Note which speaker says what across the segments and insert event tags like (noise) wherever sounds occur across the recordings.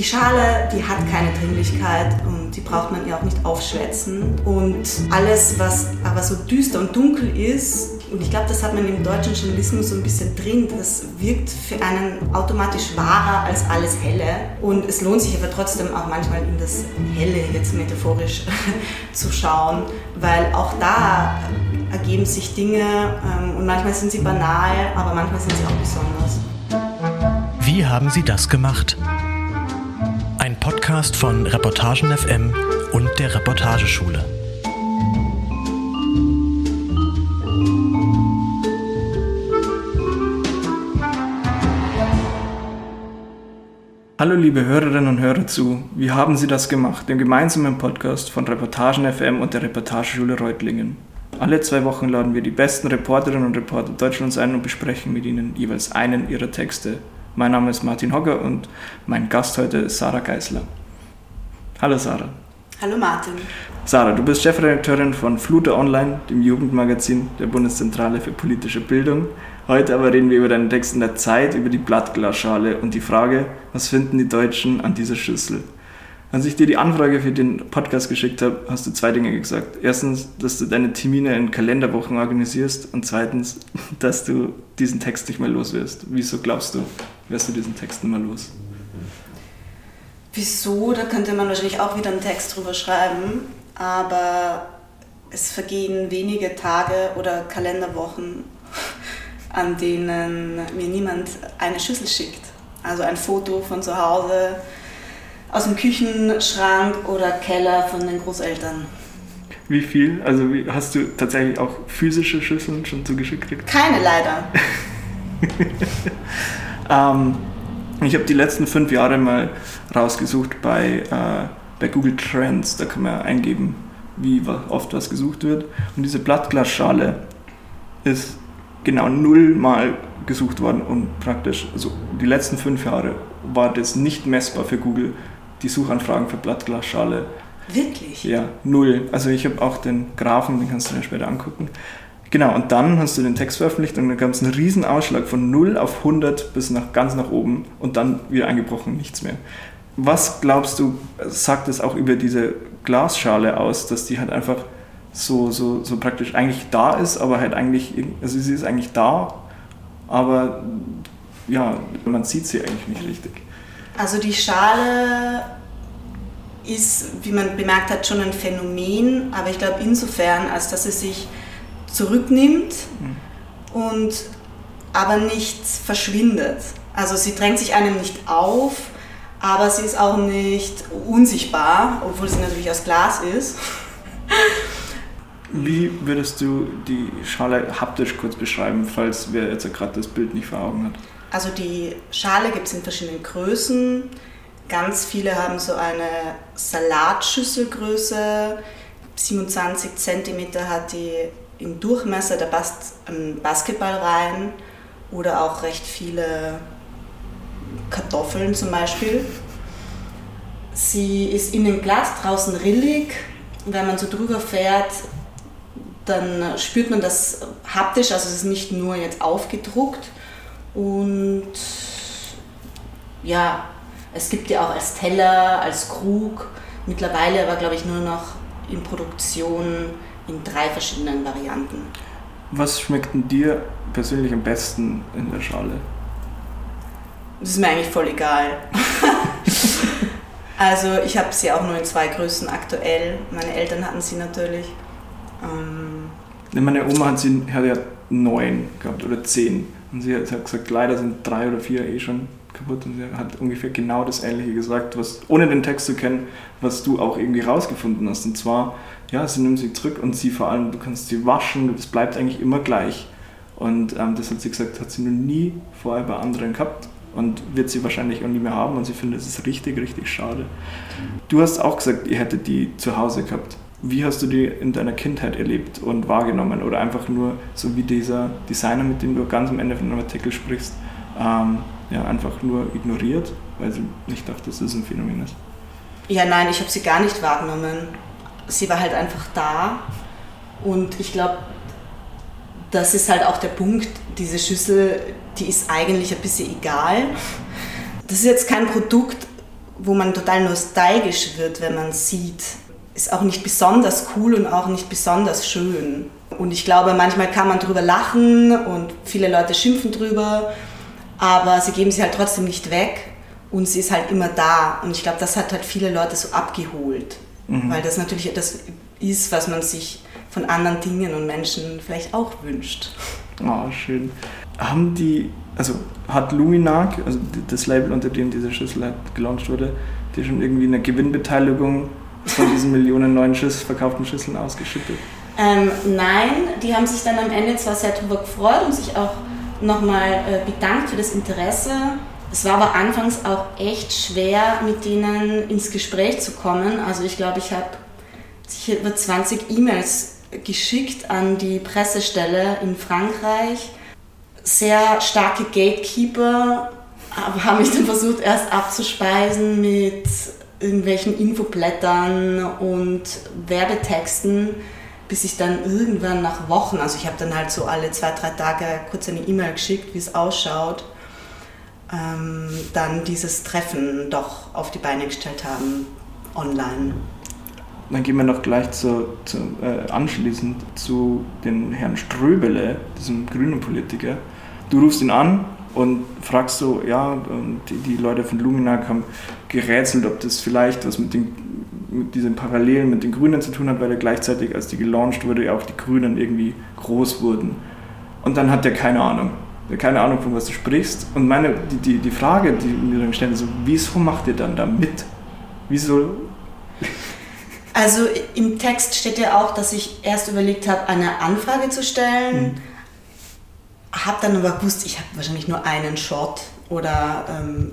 Speaker 1: die Schale, die hat keine Dringlichkeit und die braucht man ihr auch nicht aufschwätzen. Und alles, was aber so düster und dunkel ist, und ich glaube, das hat man im deutschen Journalismus so ein bisschen drin. Das wirkt für einen automatisch wahrer als alles Helle. Und es lohnt sich aber trotzdem auch manchmal in das Helle, jetzt metaphorisch, (laughs) zu schauen, weil auch da ergeben sich Dinge ähm, und manchmal sind sie banal, aber manchmal sind sie auch besonders.
Speaker 2: Wie haben Sie das gemacht? Podcast von Reportagen FM und der Reportageschule.
Speaker 3: Hallo liebe Hörerinnen und Hörer zu, wie haben Sie das gemacht? Dem gemeinsamen Podcast von Reportagen FM und der Reportageschule Reutlingen. Alle zwei Wochen laden wir die besten Reporterinnen und Reporter Deutschlands ein und besprechen mit ihnen jeweils einen ihrer Texte. Mein Name ist Martin Hogger und mein Gast heute ist Sarah Geisler. Hallo Sarah.
Speaker 1: Hallo Martin.
Speaker 3: Sarah, du bist Chefredakteurin von Fluter Online, dem Jugendmagazin der Bundeszentrale für politische Bildung. Heute aber reden wir über deinen Text in der Zeit, über die Blattglasschale und die Frage, was finden die Deutschen an dieser Schüssel? Als ich dir die Anfrage für den Podcast geschickt habe, hast du zwei Dinge gesagt. Erstens, dass du deine Termine in Kalenderwochen organisierst und zweitens, (laughs) dass du diesen Text nicht mehr los wirst. Wieso glaubst du, wirst du diesen Text nicht mehr los?
Speaker 1: Wieso? Da könnte man wahrscheinlich auch wieder einen Text drüber schreiben, aber es vergehen wenige Tage oder Kalenderwochen, (laughs) an denen mir niemand eine Schüssel schickt. Also ein Foto von zu Hause, aus dem Küchenschrank oder Keller von den Großeltern.
Speaker 3: Wie viel? Also hast du tatsächlich auch physische Schüsseln schon zugeschickt gekriegt?
Speaker 1: Keine leider. (laughs)
Speaker 3: ähm, ich habe die letzten fünf Jahre mal rausgesucht bei, äh, bei Google Trends. Da kann man eingeben, wie oft was gesucht wird. Und diese Blattglasschale ist genau nullmal gesucht worden und praktisch, also die letzten fünf Jahre war das nicht messbar für Google, die Suchanfragen für Blattglasschale.
Speaker 1: Wirklich?
Speaker 3: Ja, null. Also ich habe auch den Graphen, den kannst du dir später angucken. Genau, und dann hast du den Text veröffentlicht und dann gab es einen riesen Ausschlag von 0 auf 100 bis nach, ganz nach oben und dann wieder eingebrochen, nichts mehr. Was glaubst du, sagt es auch über diese Glasschale aus, dass die halt einfach so, so, so praktisch eigentlich da ist, aber halt eigentlich, also sie ist eigentlich da, aber ja, man sieht sie eigentlich nicht richtig.
Speaker 1: Also die Schale ist, wie man bemerkt hat, schon ein Phänomen, aber ich glaube insofern, als dass sie sich zurücknimmt mhm. und aber nicht verschwindet. Also sie drängt sich einem nicht auf, aber sie ist auch nicht unsichtbar, obwohl sie natürlich aus Glas ist.
Speaker 3: Wie würdest du die Schale haptisch kurz beschreiben, falls wer jetzt gerade das Bild nicht vor Augen hat?
Speaker 1: Also die Schale gibt es in verschiedenen Größen. Ganz viele haben so eine Salatschüsselgröße. 27 cm hat die im Durchmesser, da passt ein Basketball rein oder auch recht viele Kartoffeln zum Beispiel. Sie ist innen Glas, draußen rillig. Wenn man so drüber fährt, dann spürt man das haptisch, also es ist nicht nur jetzt aufgedruckt. Und ja, es gibt ja auch als Teller, als Krug, mittlerweile aber glaube ich nur noch in Produktion in drei verschiedenen Varianten.
Speaker 3: Was schmeckt denn dir persönlich am besten in der Schale?
Speaker 1: Das ist mir eigentlich voll egal. (laughs) also ich habe sie auch nur in zwei Größen aktuell. Meine Eltern hatten sie natürlich.
Speaker 3: Ähm Meine Oma hat, sie, hat ja neun gehabt oder zehn. Und sie hat gesagt, leider sind drei oder vier eh schon kaputt. Und sie hat ungefähr genau das Ähnliche gesagt, was, ohne den Text zu kennen, was du auch irgendwie rausgefunden hast. Und zwar, ja, sie nimmt sie zurück und sie vor allem, du kannst sie waschen, das bleibt eigentlich immer gleich. Und ähm, das hat sie gesagt, hat sie noch nie vorher bei anderen gehabt und wird sie wahrscheinlich auch nie mehr haben. Und sie findet, es richtig, richtig schade. Du hast auch gesagt, ihr hättet die zu Hause gehabt. Wie hast du die in deiner Kindheit erlebt und wahrgenommen? Oder einfach nur so wie dieser Designer, mit dem du ganz am Ende von einem Artikel sprichst, ähm, ja, einfach nur ignoriert, weil sie nicht dachte, dass es ein Phänomen ist?
Speaker 1: Ja, nein, ich habe sie gar nicht wahrgenommen. Sie war halt einfach da und ich glaube, das ist halt auch der Punkt, diese Schüssel, die ist eigentlich ein bisschen egal. Das ist jetzt kein Produkt, wo man total nostalgisch wird, wenn man sieht, ist auch nicht besonders cool und auch nicht besonders schön. Und ich glaube, manchmal kann man drüber lachen und viele Leute schimpfen drüber, aber sie geben sie halt trotzdem nicht weg und sie ist halt immer da. Und ich glaube, das hat halt viele Leute so abgeholt, mhm. weil das natürlich etwas ist, was man sich von anderen Dingen und Menschen vielleicht auch wünscht.
Speaker 3: Oh, schön. Haben die, also hat Luminark, also das Label, unter dem diese Schüssel halt gelauncht wurde, die schon irgendwie eine Gewinnbeteiligung von diesen Millionen neuen Schiss, verkauften Schüsseln ausgeschüttet?
Speaker 1: Ähm, nein, die haben sich dann am Ende zwar sehr darüber gefreut und sich auch nochmal äh, bedankt für das Interesse. Es war aber anfangs auch echt schwer, mit denen ins Gespräch zu kommen. Also ich glaube, ich habe sicher über 20 E-Mails geschickt an die Pressestelle in Frankreich. Sehr starke Gatekeeper haben mich dann versucht erst abzuspeisen mit irgendwelchen Infoblättern und Werbetexten, bis ich dann irgendwann nach Wochen, also ich habe dann halt so alle zwei, drei Tage kurz eine E-Mail geschickt, wie es ausschaut, ähm, dann dieses Treffen doch auf die Beine gestellt haben, online.
Speaker 3: Dann gehen wir noch gleich zu, zu äh, anschließend zu den Herrn Ströbele, diesem grünen Politiker. Du rufst ihn an und fragst so, ja, die, die Leute von Luminac haben gerätselt, ob das vielleicht was mit, den, mit diesen Parallelen mit den Grünen zu tun hat, weil er gleichzeitig, als die gelauncht wurde, ja auch die Grünen irgendwie groß wurden. Und dann hat er keine Ahnung. Er hat keine Ahnung, von was du sprichst. Und meine, die, die, die Frage, die mir dann gestellt ist, so, wieso macht ihr dann da mit? Wieso
Speaker 1: also im Text steht ja auch, dass ich erst überlegt habe, eine Anfrage zu stellen. Mhm. Habe dann aber gewusst, ich habe wahrscheinlich nur einen Shot oder ähm,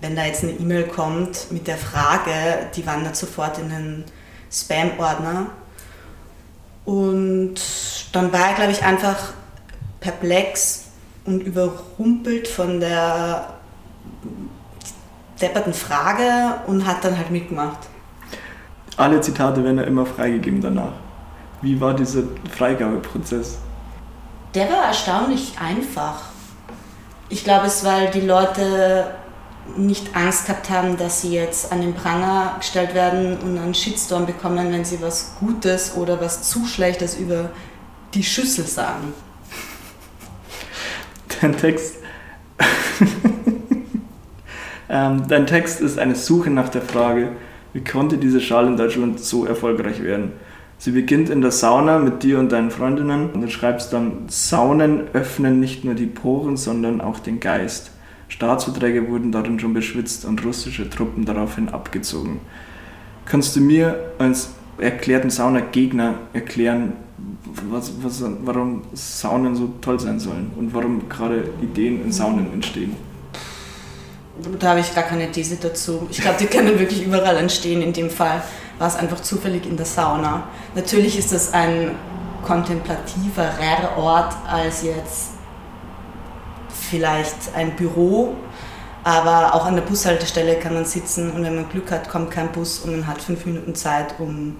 Speaker 1: wenn da jetzt eine E-Mail kommt mit der Frage, die wandert sofort in den Spam-Ordner. Und dann war er, glaube ich, einfach perplex und überrumpelt von der depperten Frage und hat dann halt mitgemacht.
Speaker 3: Alle Zitate werden ja immer freigegeben danach. Wie war dieser Freigabeprozess?
Speaker 1: Der war erstaunlich einfach. Ich glaube, es weil die Leute nicht Angst gehabt haben, dass sie jetzt an den Pranger gestellt werden und einen Shitstorm bekommen, wenn sie was Gutes oder was zu Schlechtes über die Schüssel sagen.
Speaker 3: Dein Text. (laughs) ähm, dein Text ist eine Suche nach der Frage, wie konnte diese Schale in Deutschland so erfolgreich werden? Sie beginnt in der Sauna mit dir und deinen Freundinnen und du schreibst dann, Saunen öffnen nicht nur die Poren, sondern auch den Geist. Staatsverträge wurden darin schon beschwitzt und russische Truppen daraufhin abgezogen. Kannst du mir als erklärten Saunagegner erklären, was, was, warum Saunen so toll sein sollen und warum gerade Ideen in Saunen entstehen?
Speaker 1: Da habe ich gar keine These dazu. Ich glaube, die können wirklich überall entstehen. In dem Fall war es einfach zufällig in der Sauna. Natürlich ist das ein kontemplativerer Ort als jetzt vielleicht ein Büro, aber auch an der Bushaltestelle kann man sitzen und wenn man Glück hat, kommt kein Bus und man hat fünf Minuten Zeit, um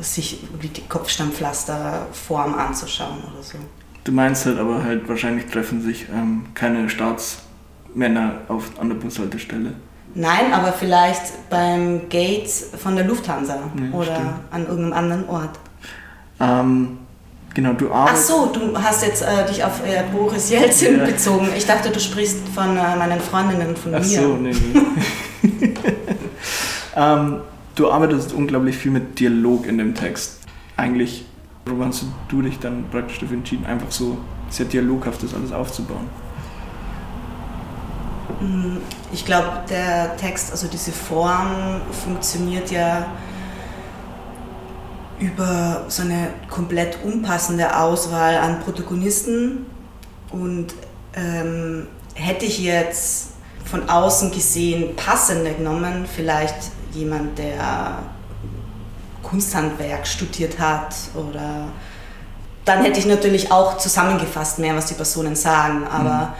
Speaker 1: sich die Kopfsteinpflasterform anzuschauen oder so.
Speaker 3: Du meinst halt aber halt, wahrscheinlich treffen sich ähm, keine Staatsmänner auf, an der Bushaltestelle.
Speaker 1: Nein, aber vielleicht beim Gate von der Lufthansa ja, oder stimmt. an irgendeinem anderen Ort.
Speaker 3: Ähm, genau, du
Speaker 1: arbeitest. Ach so, du hast jetzt äh, dich auf äh, Boris Jelzin ja. bezogen. Ich dachte, du sprichst von äh, meinen Freundinnen von
Speaker 3: Ach
Speaker 1: mir.
Speaker 3: Ach so, nee, nee. (laughs) ähm, du arbeitest unglaublich viel mit Dialog in dem Text. Eigentlich, warum hast du dich dann praktisch dafür entschieden, einfach so sehr dialoghaft das alles aufzubauen?
Speaker 1: Mm, ich glaube, der Text, also diese Form funktioniert ja über so eine komplett unpassende Auswahl an Protagonisten. Und ähm, hätte ich jetzt von außen gesehen passende genommen, vielleicht jemand, der Kunsthandwerk studiert hat oder dann hätte ich natürlich auch zusammengefasst mehr, was die Personen sagen. Aber mhm.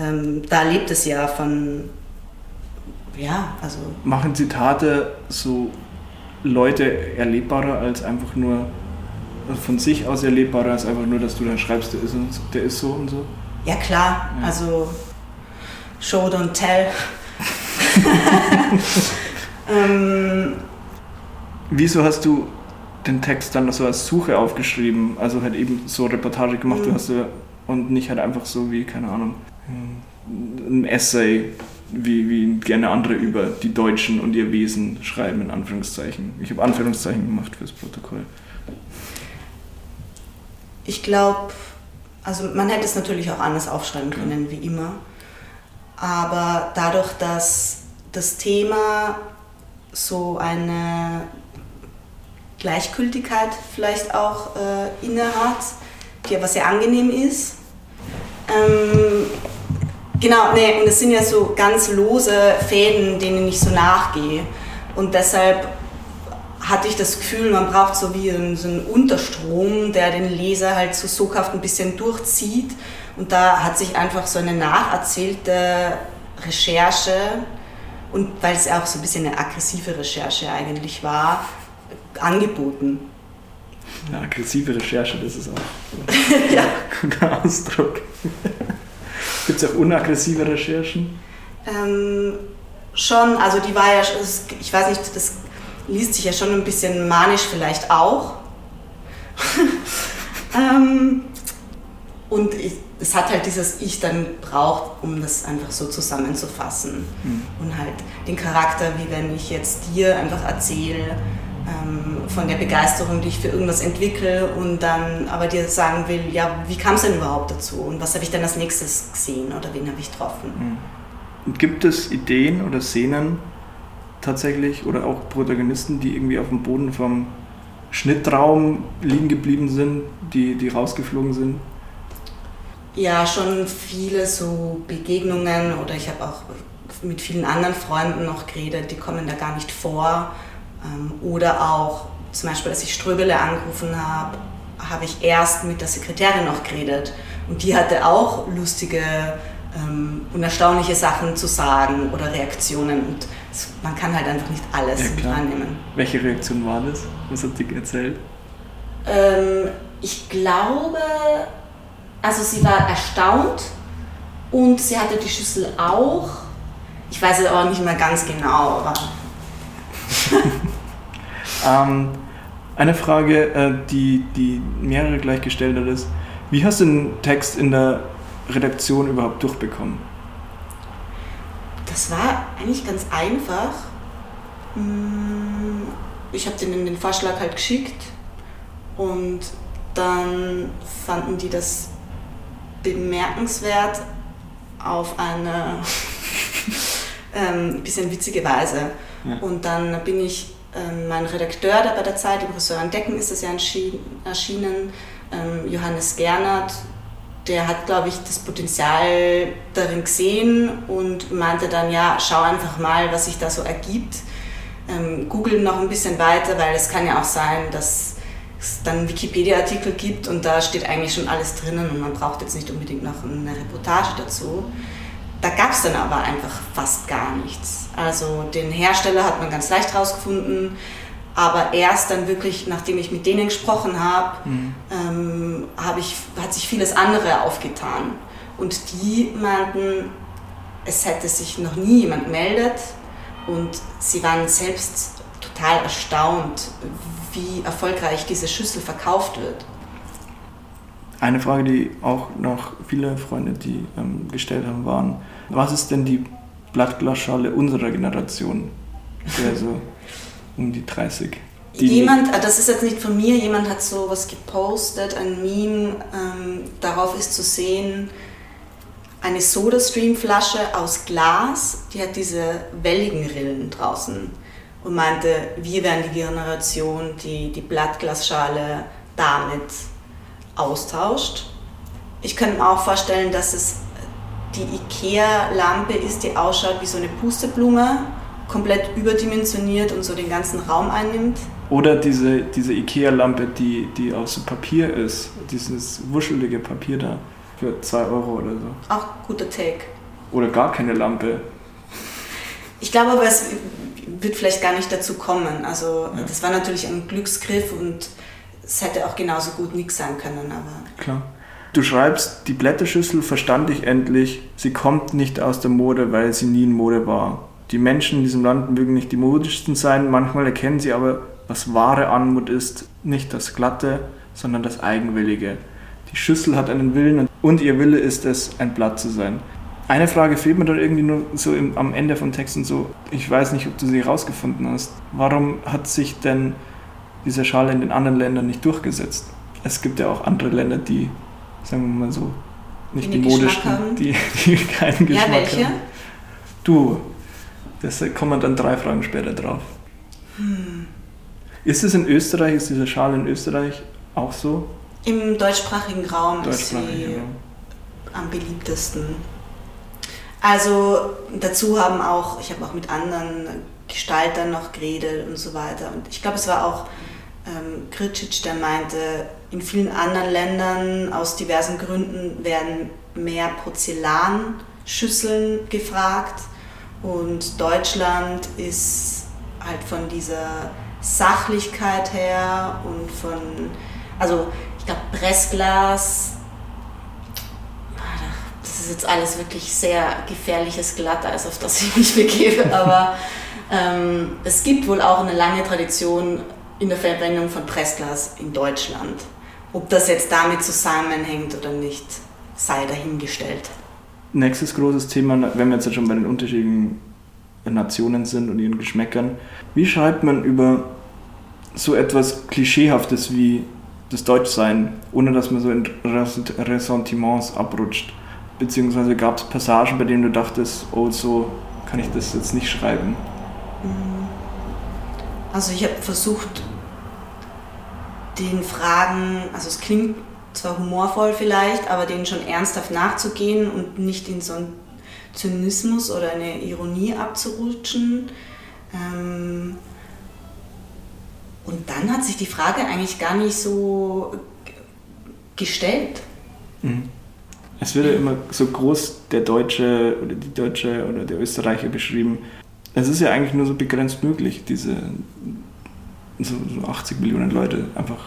Speaker 1: Ähm, da lebt es ja von ja, also.
Speaker 3: Machen Zitate so Leute erlebbarer als einfach nur also von sich aus erlebbarer als einfach nur, dass du dann schreibst, der ist, und, der ist so und so?
Speaker 1: Ja klar, ja. also Show don't tell. (laughs)
Speaker 3: ähm, Wieso hast du den Text dann so als Suche aufgeschrieben? Also halt eben so Reportage gemacht, mhm. du hast ja, und nicht halt einfach so wie, keine Ahnung, ein Essay, wie, wie gerne andere über die Deutschen und ihr Wesen schreiben, in Anführungszeichen. Ich habe Anführungszeichen gemacht fürs Protokoll.
Speaker 1: Ich glaube, also man hätte es natürlich auch anders aufschreiben können, ja. wie immer. Aber dadurch, dass das Thema so eine Gleichgültigkeit vielleicht auch äh, innehat, die aber sehr angenehm ist. Ähm, genau, nee, und es sind ja so ganz lose Fäden, denen ich so nachgehe. Und deshalb hatte ich das Gefühl, man braucht so wie einen, so einen Unterstrom, der den Leser halt so soghaft ein bisschen durchzieht. Und da hat sich einfach so eine nacherzählte Recherche und weil es auch so ein bisschen eine aggressive Recherche eigentlich war, angeboten.
Speaker 3: Eine aggressive Recherche, das ist auch (laughs) ja. ein guter Ausdruck. Gibt es auch unaggressive Recherchen?
Speaker 1: Ähm, schon, also die war ja, ich weiß nicht, das liest sich ja schon ein bisschen manisch vielleicht auch. (laughs) ähm, und ich, es hat halt dieses Ich dann braucht, um das einfach so zusammenzufassen. Mhm. Und halt den Charakter, wie wenn ich jetzt dir einfach erzähle, ähm, von der Begeisterung, die ich für irgendwas entwickle und dann aber dir sagen will, ja, wie kam es denn überhaupt dazu und was habe ich dann als nächstes gesehen oder wen habe ich getroffen. Mhm.
Speaker 3: Und gibt es Ideen oder Szenen tatsächlich oder auch Protagonisten, die irgendwie auf dem Boden vom Schnittraum liegen geblieben sind, die, die rausgeflogen sind?
Speaker 1: Ja, schon viele so Begegnungen oder ich habe auch mit vielen anderen Freunden noch geredet, die kommen da gar nicht vor oder auch zum Beispiel, als ich Ströbele angerufen habe, habe ich erst mit der Sekretärin noch geredet. Und die hatte auch lustige ähm, und erstaunliche Sachen zu sagen oder Reaktionen. Und man kann halt einfach nicht alles
Speaker 3: ja, annehmen. Welche Reaktion war das? Was hat sie erzählt?
Speaker 1: Ähm, ich glaube, also sie war erstaunt und sie hatte die Schüssel auch. Ich weiß es aber nicht mehr ganz genau, aber (laughs) (laughs)
Speaker 3: ähm, eine Frage, äh, die, die mehrere gleich gestellt hat, ist, wie hast du den Text in der Redaktion überhaupt durchbekommen?
Speaker 1: Das war eigentlich ganz einfach. Mm, ich habe denen den Vorschlag halt geschickt und dann fanden die das bemerkenswert auf eine (laughs) ähm, bisschen witzige Weise. Ja. Und dann bin ich mein Redakteur der bei der Zeit, im Ressort Decken ist es ja erschienen, ähm, Johannes Gernert, der hat, glaube ich, das Potenzial darin gesehen und meinte dann, ja, schau einfach mal, was sich da so ergibt. Ähm, Google noch ein bisschen weiter, weil es kann ja auch sein, dass es dann Wikipedia-Artikel gibt und da steht eigentlich schon alles drinnen und man braucht jetzt nicht unbedingt noch eine Reportage dazu. Da gab es dann aber einfach fast gar nichts. Also den Hersteller hat man ganz leicht rausgefunden, aber erst dann wirklich, nachdem ich mit denen gesprochen habe, mhm. ähm, hab ich, hat sich vieles andere aufgetan. Und die meinten, es hätte sich noch nie jemand meldet und sie waren selbst total erstaunt, wie erfolgreich diese Schüssel verkauft wird.
Speaker 3: Eine Frage, die auch noch viele Freunde, die ähm, gestellt haben, waren, was ist denn die Blattglasschale unserer Generation? Also (laughs) um die 30. Die
Speaker 1: jemand, äh, das ist jetzt nicht von mir, jemand hat so was gepostet, ein Meme, ähm, darauf ist zu sehen, eine Soda-Stream-Flasche aus Glas, die hat diese welligen Rillen draußen und meinte, wir wären die Generation, die die Blattglasschale damit austauscht. Ich könnte mir auch vorstellen, dass es die IKEA-Lampe ist, die ausschaut wie so eine Pusteblume, komplett überdimensioniert und so den ganzen Raum einnimmt.
Speaker 3: Oder diese, diese IKEA-Lampe, die, die aus Papier ist, dieses wuschelige Papier da, für 2 Euro oder so.
Speaker 1: Auch guter Take.
Speaker 3: Oder gar keine Lampe.
Speaker 1: Ich glaube aber, es wird vielleicht gar nicht dazu kommen. Also ja. das war natürlich ein Glücksgriff und es hätte auch genauso gut nichts sein können. Aber
Speaker 3: Klar. Du schreibst, die Blätterschüssel verstand ich endlich, sie kommt nicht aus der Mode, weil sie nie in Mode war. Die Menschen in diesem Land mögen nicht die modischsten sein, manchmal erkennen sie aber, was wahre Anmut ist, nicht das Glatte, sondern das Eigenwillige. Die Schüssel hat einen Willen und ihr Wille ist es, ein Blatt zu sein. Eine Frage fehlt mir dann irgendwie nur so im, am Ende vom Text und so. Ich weiß nicht, ob du sie herausgefunden hast. Warum hat sich denn diese Schale in den anderen Ländern nicht durchgesetzt? Es gibt ja auch andere Länder, die, sagen wir mal so, nicht die, modischsten, die, die (laughs) keinen Geschmack ja, welche? haben. Du, das kommen dann drei Fragen später drauf. Hm. Ist es in Österreich, ist diese Schale in Österreich auch so?
Speaker 1: Im deutschsprachigen Raum Deutschsprachig, ist sie ja. am beliebtesten. Also dazu haben auch, ich habe auch mit anderen Gestaltern noch geredet und so weiter. Und ich glaube, es war auch ähm, Kritschitsch, der meinte, in vielen anderen Ländern aus diversen Gründen werden mehr Porzellanschüsseln gefragt. Und Deutschland ist halt von dieser Sachlichkeit her und von, also ich glaube, Pressglas, das ist jetzt alles wirklich sehr gefährliches Glatteis, auf das ich mich begebe, aber ähm, es gibt wohl auch eine lange Tradition in der Verwendung von Pressglas in Deutschland. Ob das jetzt damit zusammenhängt oder nicht, sei dahingestellt.
Speaker 3: Nächstes großes Thema, wenn wir jetzt schon bei den unterschiedlichen Nationen sind und ihren Geschmäckern. Wie schreibt man über so etwas Klischeehaftes wie das Deutschsein, ohne dass man so in Ressentiments abrutscht? Beziehungsweise gab es Passagen, bei denen du dachtest, oh, so kann ich das jetzt nicht schreiben? Mhm.
Speaker 1: Also ich habe versucht, den Fragen, also es klingt zwar humorvoll vielleicht, aber denen schon ernsthaft nachzugehen und nicht in so einen Zynismus oder eine Ironie abzurutschen. Ähm und dann hat sich die Frage eigentlich gar nicht so gestellt.
Speaker 3: Mhm. Es wird ja immer so groß der Deutsche oder die Deutsche oder der Österreicher beschrieben. Es ist ja eigentlich nur so begrenzt möglich, diese so, so 80 Millionen Leute einfach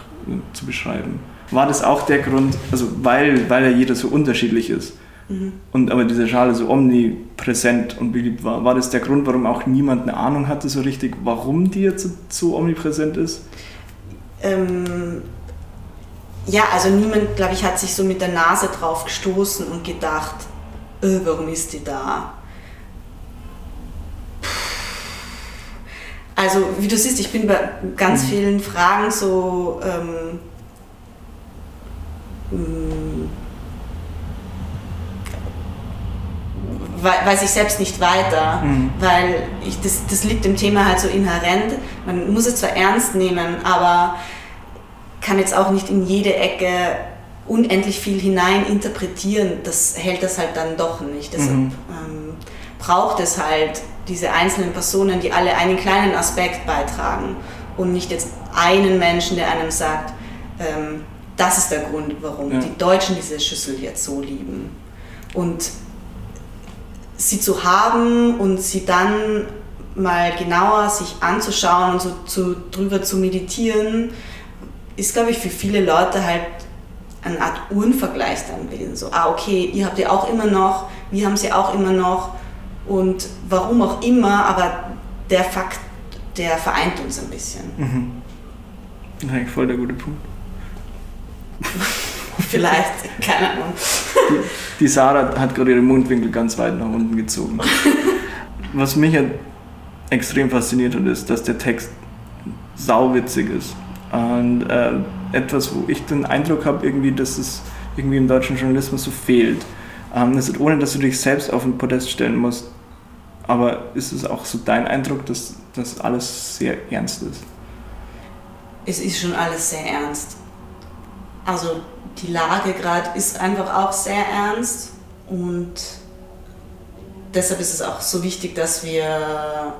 Speaker 3: zu beschreiben. War das auch der Grund, also weil, weil ja jeder so unterschiedlich ist mhm. und aber diese Schale so omnipräsent und beliebt war, war das der Grund, warum auch niemand eine Ahnung hatte so richtig, warum die jetzt so omnipräsent ist?
Speaker 1: Ähm, ja, also niemand, glaube ich, hat sich so mit der Nase drauf gestoßen und gedacht, äh, warum ist die da? Also, wie du siehst, ich bin bei ganz mhm. vielen Fragen so. Ähm, mm, weiß ich selbst nicht weiter, mhm. weil ich, das, das liegt dem Thema halt so inhärent. Man muss es zwar ernst nehmen, aber kann jetzt auch nicht in jede Ecke unendlich viel hinein interpretieren. Das hält das halt dann doch nicht. Deshalb mhm. ähm, braucht es halt diese einzelnen Personen, die alle einen kleinen Aspekt beitragen und nicht jetzt einen Menschen, der einem sagt, ähm, das ist der Grund, warum ja. die Deutschen diese Schüssel jetzt so lieben. Und sie zu haben und sie dann mal genauer sich anzuschauen und so zu, drüber zu meditieren, ist, glaube ich, für viele Leute halt eine Art Uhrenvergleich dann gewesen. So, ah, okay, ihr habt ja auch immer noch, wir haben sie auch immer noch und warum auch immer, aber der Fakt, der vereint uns ein bisschen. Mhm.
Speaker 3: Das ist eigentlich voll der gute Punkt. (laughs)
Speaker 1: Vielleicht, keine Ahnung.
Speaker 3: Die, die, Sarah hat gerade ihren Mundwinkel ganz weit nach unten gezogen. (laughs) Was mich ja extrem fasziniert hat, ist, dass der Text sauwitzig ist. Und äh, etwas, wo ich den Eindruck habe, irgendwie, dass es irgendwie im deutschen Journalismus so fehlt. Ähm, das ist, ohne dass du dich selbst auf den Podest stellen musst, aber ist es auch so dein Eindruck, dass das alles sehr ernst ist?
Speaker 1: Es ist schon alles sehr ernst. Also die Lage gerade ist einfach auch sehr ernst und deshalb ist es auch so wichtig, dass wir,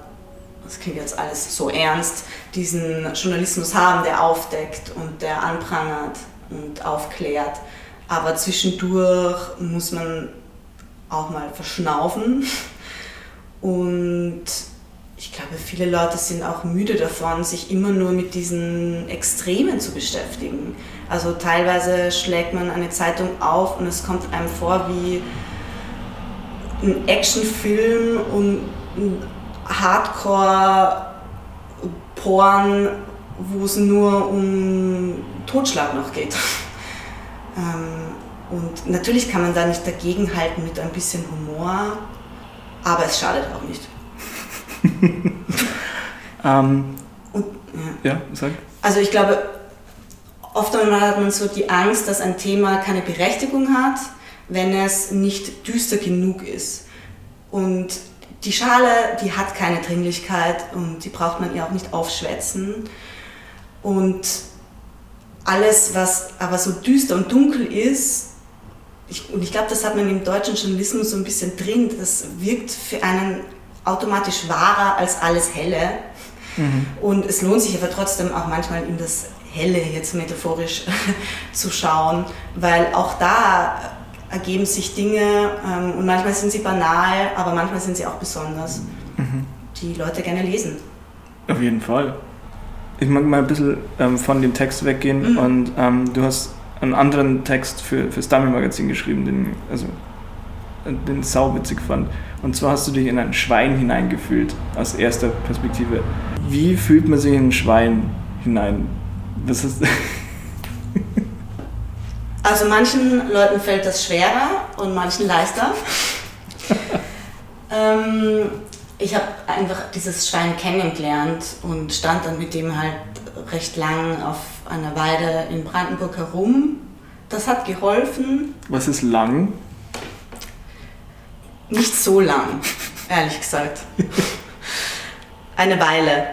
Speaker 1: das klingt jetzt alles so ernst, diesen Journalismus haben, der aufdeckt und der anprangert und aufklärt. Aber zwischendurch muss man auch mal verschnaufen und ich glaube, viele Leute sind auch müde davon, sich immer nur mit diesen Extremen zu beschäftigen. Also teilweise schlägt man eine Zeitung auf und es kommt einem vor wie ein Actionfilm und Hardcore-Porn, wo es nur um Totschlag noch geht. (laughs) ähm, und natürlich kann man da nicht dagegenhalten mit ein bisschen Humor, aber es schadet auch nicht. (laughs)
Speaker 3: ähm,
Speaker 1: und,
Speaker 3: ja. ja, sag.
Speaker 1: Also ich glaube, oft hat man so die Angst, dass ein Thema keine Berechtigung hat, wenn es nicht düster genug ist. Und die Schale, die hat keine Dringlichkeit und die braucht man ihr auch nicht aufschwätzen. Und alles, was aber so düster und dunkel ist, ich, und ich glaube, das hat man im deutschen Journalismus so ein bisschen drin, das wirkt für einen automatisch wahrer als alles Helle. Mhm. Und es lohnt sich aber trotzdem auch manchmal in das Helle, jetzt metaphorisch, (laughs) zu schauen, weil auch da ergeben sich Dinge ähm, und manchmal sind sie banal, aber manchmal sind sie auch besonders, mhm. die Leute gerne lesen.
Speaker 3: Auf jeden Fall. Ich mag mal ein bisschen ähm, von dem Text weggehen mhm. und ähm, du hast einen anderen Text für, das Dummy-Magazin geschrieben, den, also, den sauwitzig fand. Und zwar hast du dich in ein Schwein hineingefühlt, aus erster Perspektive. Wie fühlt man sich in ein Schwein hinein? Was ist. (laughs)
Speaker 1: also manchen Leuten fällt das schwerer und manchen leichter. (laughs) ähm, ich habe einfach dieses Schwein kennengelernt und stand dann mit dem halt recht lang auf einer Weide in Brandenburg herum. Das hat geholfen.
Speaker 3: Was ist lang?
Speaker 1: Nicht so lang, ehrlich gesagt. (laughs) Eine Weile.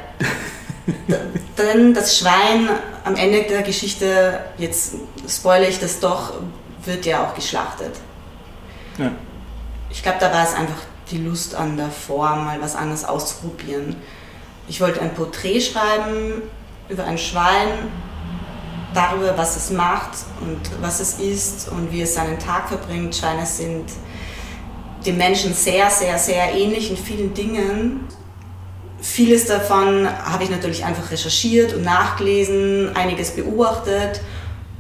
Speaker 1: Denn das Schwein am Ende der Geschichte, jetzt spoilere ich das doch, wird ja auch geschlachtet. Ja. Ich glaube, da war es einfach die Lust an der Form, mal was anderes auszuprobieren. Ich wollte ein Porträt schreiben über ein Schwein, darüber, was es macht und was es ist und wie es seinen Tag verbringt. Schweine sind dem Menschen sehr, sehr, sehr ähnlich in vielen Dingen. Vieles davon habe ich natürlich einfach recherchiert und nachgelesen, einiges beobachtet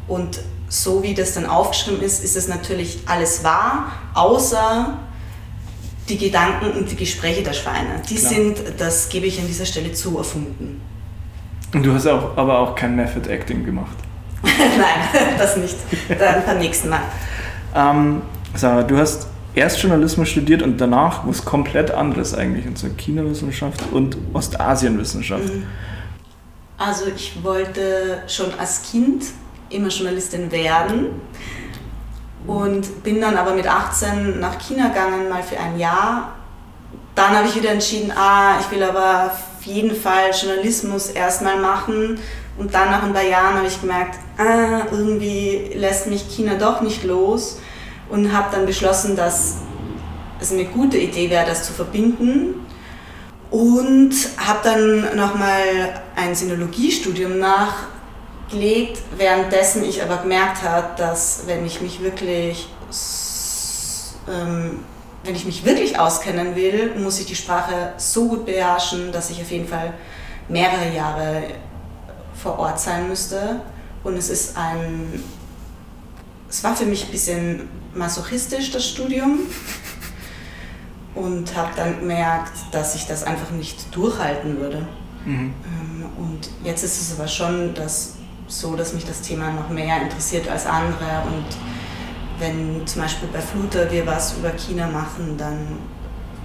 Speaker 1: und so wie das dann aufgeschrieben ist, ist es natürlich alles wahr, außer die Gedanken und die Gespräche der Schweine. Die Klar. sind, das gebe ich an dieser Stelle zu, erfunden.
Speaker 3: Und du hast auch, aber auch kein Method Acting gemacht? (laughs)
Speaker 1: Nein, das nicht. Dann beim nächsten Mal.
Speaker 3: Ähm, Sarah, du hast erst Journalismus studiert und danach was komplett anderes eigentlich, und zwar Kinowissenschaft und Ostasienwissenschaft. Mhm.
Speaker 1: Also ich wollte schon als Kind immer Journalistin werden und bin dann aber mit 18 nach China gegangen, mal für ein Jahr. Dann habe ich wieder entschieden, ah, ich will aber jeden Fall Journalismus erstmal machen. Und dann nach ein paar Jahren habe ich gemerkt, ah, irgendwie lässt mich China doch nicht los und habe dann beschlossen, dass es eine gute Idee wäre, das zu verbinden. Und habe dann nochmal ein Sinologiestudium nachgelegt, währenddessen ich aber gemerkt habe, dass wenn ich mich wirklich ähm, wenn ich mich wirklich auskennen will, muss ich die Sprache so gut beherrschen, dass ich auf jeden Fall mehrere Jahre vor Ort sein müsste. Und es ist ein, es war für mich ein bisschen masochistisch, das Studium. Und habe dann gemerkt, dass ich das einfach nicht durchhalten würde. Mhm. Ähm, und jetzt ist es aber schon das, so, dass mich das Thema noch mehr interessiert als andere. Und wenn zum Beispiel bei Fluter wir was über China machen, dann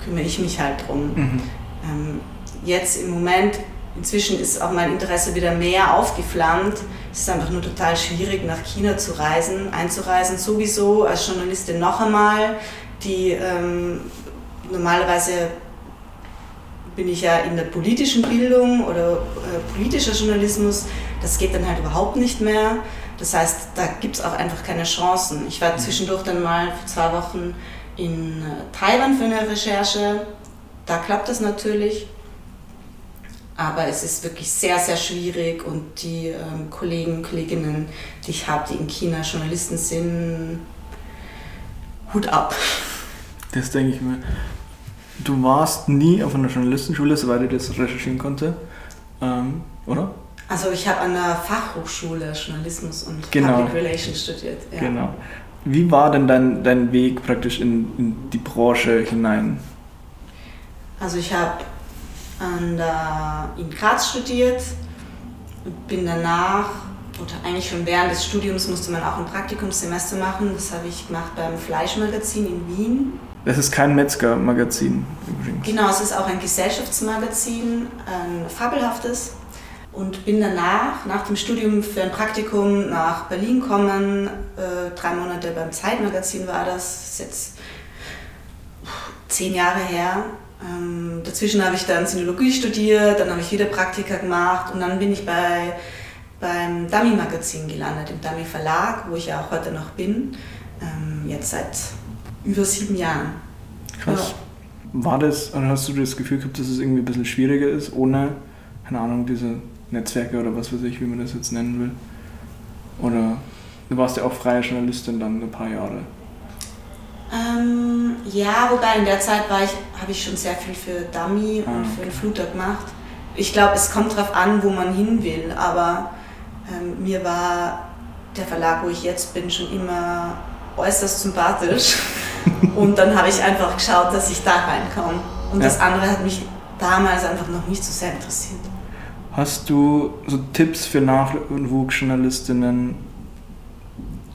Speaker 1: kümmere ich mich halt drum. Mhm. Ähm, jetzt im Moment, inzwischen ist auch mein Interesse wieder mehr aufgeflammt. Es ist einfach nur total schwierig, nach China zu reisen, einzureisen. Sowieso als Journalistin noch einmal, die ähm, normalerweise bin ich ja in der politischen Bildung oder äh, politischer Journalismus. Das geht dann halt überhaupt nicht mehr. Das heißt, da gibt es auch einfach keine Chancen. Ich war mhm. zwischendurch dann mal für zwei Wochen in äh, Taiwan für eine Recherche. Da klappt das natürlich. Aber es ist wirklich sehr, sehr schwierig und die ähm, Kollegen und Kolleginnen, die ich habe, die in China Journalisten sind, Hut ab.
Speaker 3: Das denke ich mir. Du warst nie auf einer Journalistenschule, soweit ich das recherchieren konnte, ähm, oder?
Speaker 1: Also ich habe an der Fachhochschule Journalismus und genau. Public Relations studiert.
Speaker 3: Ja. Genau. Wie war denn dein, dein Weg praktisch in, in die Branche hinein?
Speaker 1: Also ich habe in Graz studiert, bin danach, oder eigentlich schon während des Studiums musste man auch ein Praktikumssemester machen. Das habe ich gemacht beim Fleischmagazin in Wien.
Speaker 3: Das ist kein Metzger-Magazin übrigens.
Speaker 1: Genau, es ist auch ein Gesellschaftsmagazin, ein fabelhaftes. Und bin danach, nach dem Studium für ein Praktikum nach Berlin gekommen. Äh, drei Monate beim Zeitmagazin war das. das ist jetzt zehn Jahre her. Ähm, dazwischen habe ich dann Sinologie studiert, dann habe ich wieder Praktika gemacht und dann bin ich bei, beim Dummy-Magazin gelandet, im Dummy-Verlag, wo ich ja auch heute noch bin, ähm, jetzt seit über sieben Jahren.
Speaker 3: Krass. Ja. War das, oder hast du das Gefühl gehabt, dass es irgendwie ein bisschen schwieriger ist, ohne, keine Ahnung, diese Netzwerke oder was weiß ich, wie man das jetzt nennen will? Oder du warst ja auch freie Journalistin dann ein paar Jahre.
Speaker 1: Ähm, ja, wobei in der Zeit ich, habe ich schon sehr viel für Dummy ah, und für den Fluter gemacht. Ich glaube, es kommt darauf an, wo man hin will, aber ähm, mir war der Verlag, wo ich jetzt bin, schon immer äußerst sympathisch. (laughs) und dann habe ich einfach geschaut, dass ich da reinkomme. Und ja. das andere hat mich damals einfach noch nicht so sehr interessiert.
Speaker 3: Hast du so Tipps für Nachwuchsjournalistinnen,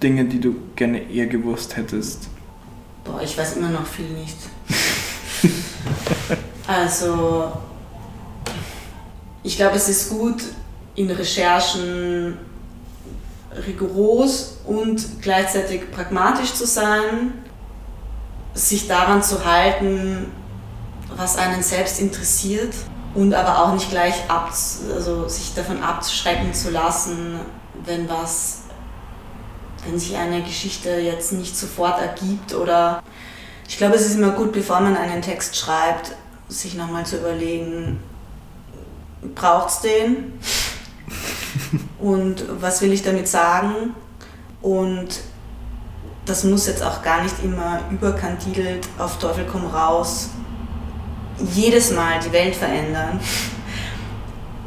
Speaker 3: Dinge, die du gerne eher gewusst hättest?
Speaker 1: Boah, ich weiß immer noch viel nicht. (laughs) also, ich glaube, es ist gut, in Recherchen rigoros und gleichzeitig pragmatisch zu sein, sich daran zu halten, was einen selbst interessiert und aber auch nicht gleich ab, also sich davon abschrecken zu lassen, wenn was wenn sich eine Geschichte jetzt nicht sofort ergibt oder ich glaube, es ist immer gut, bevor man einen Text schreibt, sich nochmal zu überlegen, braucht es den? Und was will ich damit sagen? Und das muss jetzt auch gar nicht immer überkantidelt auf Teufel komm raus jedes Mal die Welt verändern.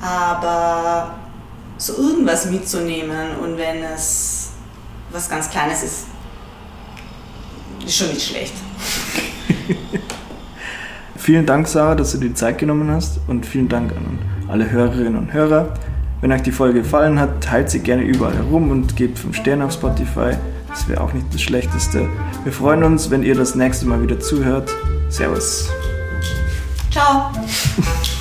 Speaker 1: Aber so irgendwas mitzunehmen und wenn es was ganz Kleines ist, ist schon nicht schlecht. (laughs)
Speaker 3: vielen Dank, Sarah, dass du dir die Zeit genommen hast und vielen Dank an alle Hörerinnen und Hörer. Wenn euch die Folge gefallen hat, teilt sie gerne überall herum und gebt 5 Sterne auf Spotify. Das wäre auch nicht das Schlechteste. Wir freuen uns, wenn ihr das nächste Mal wieder zuhört. Servus.
Speaker 1: Ciao. (laughs)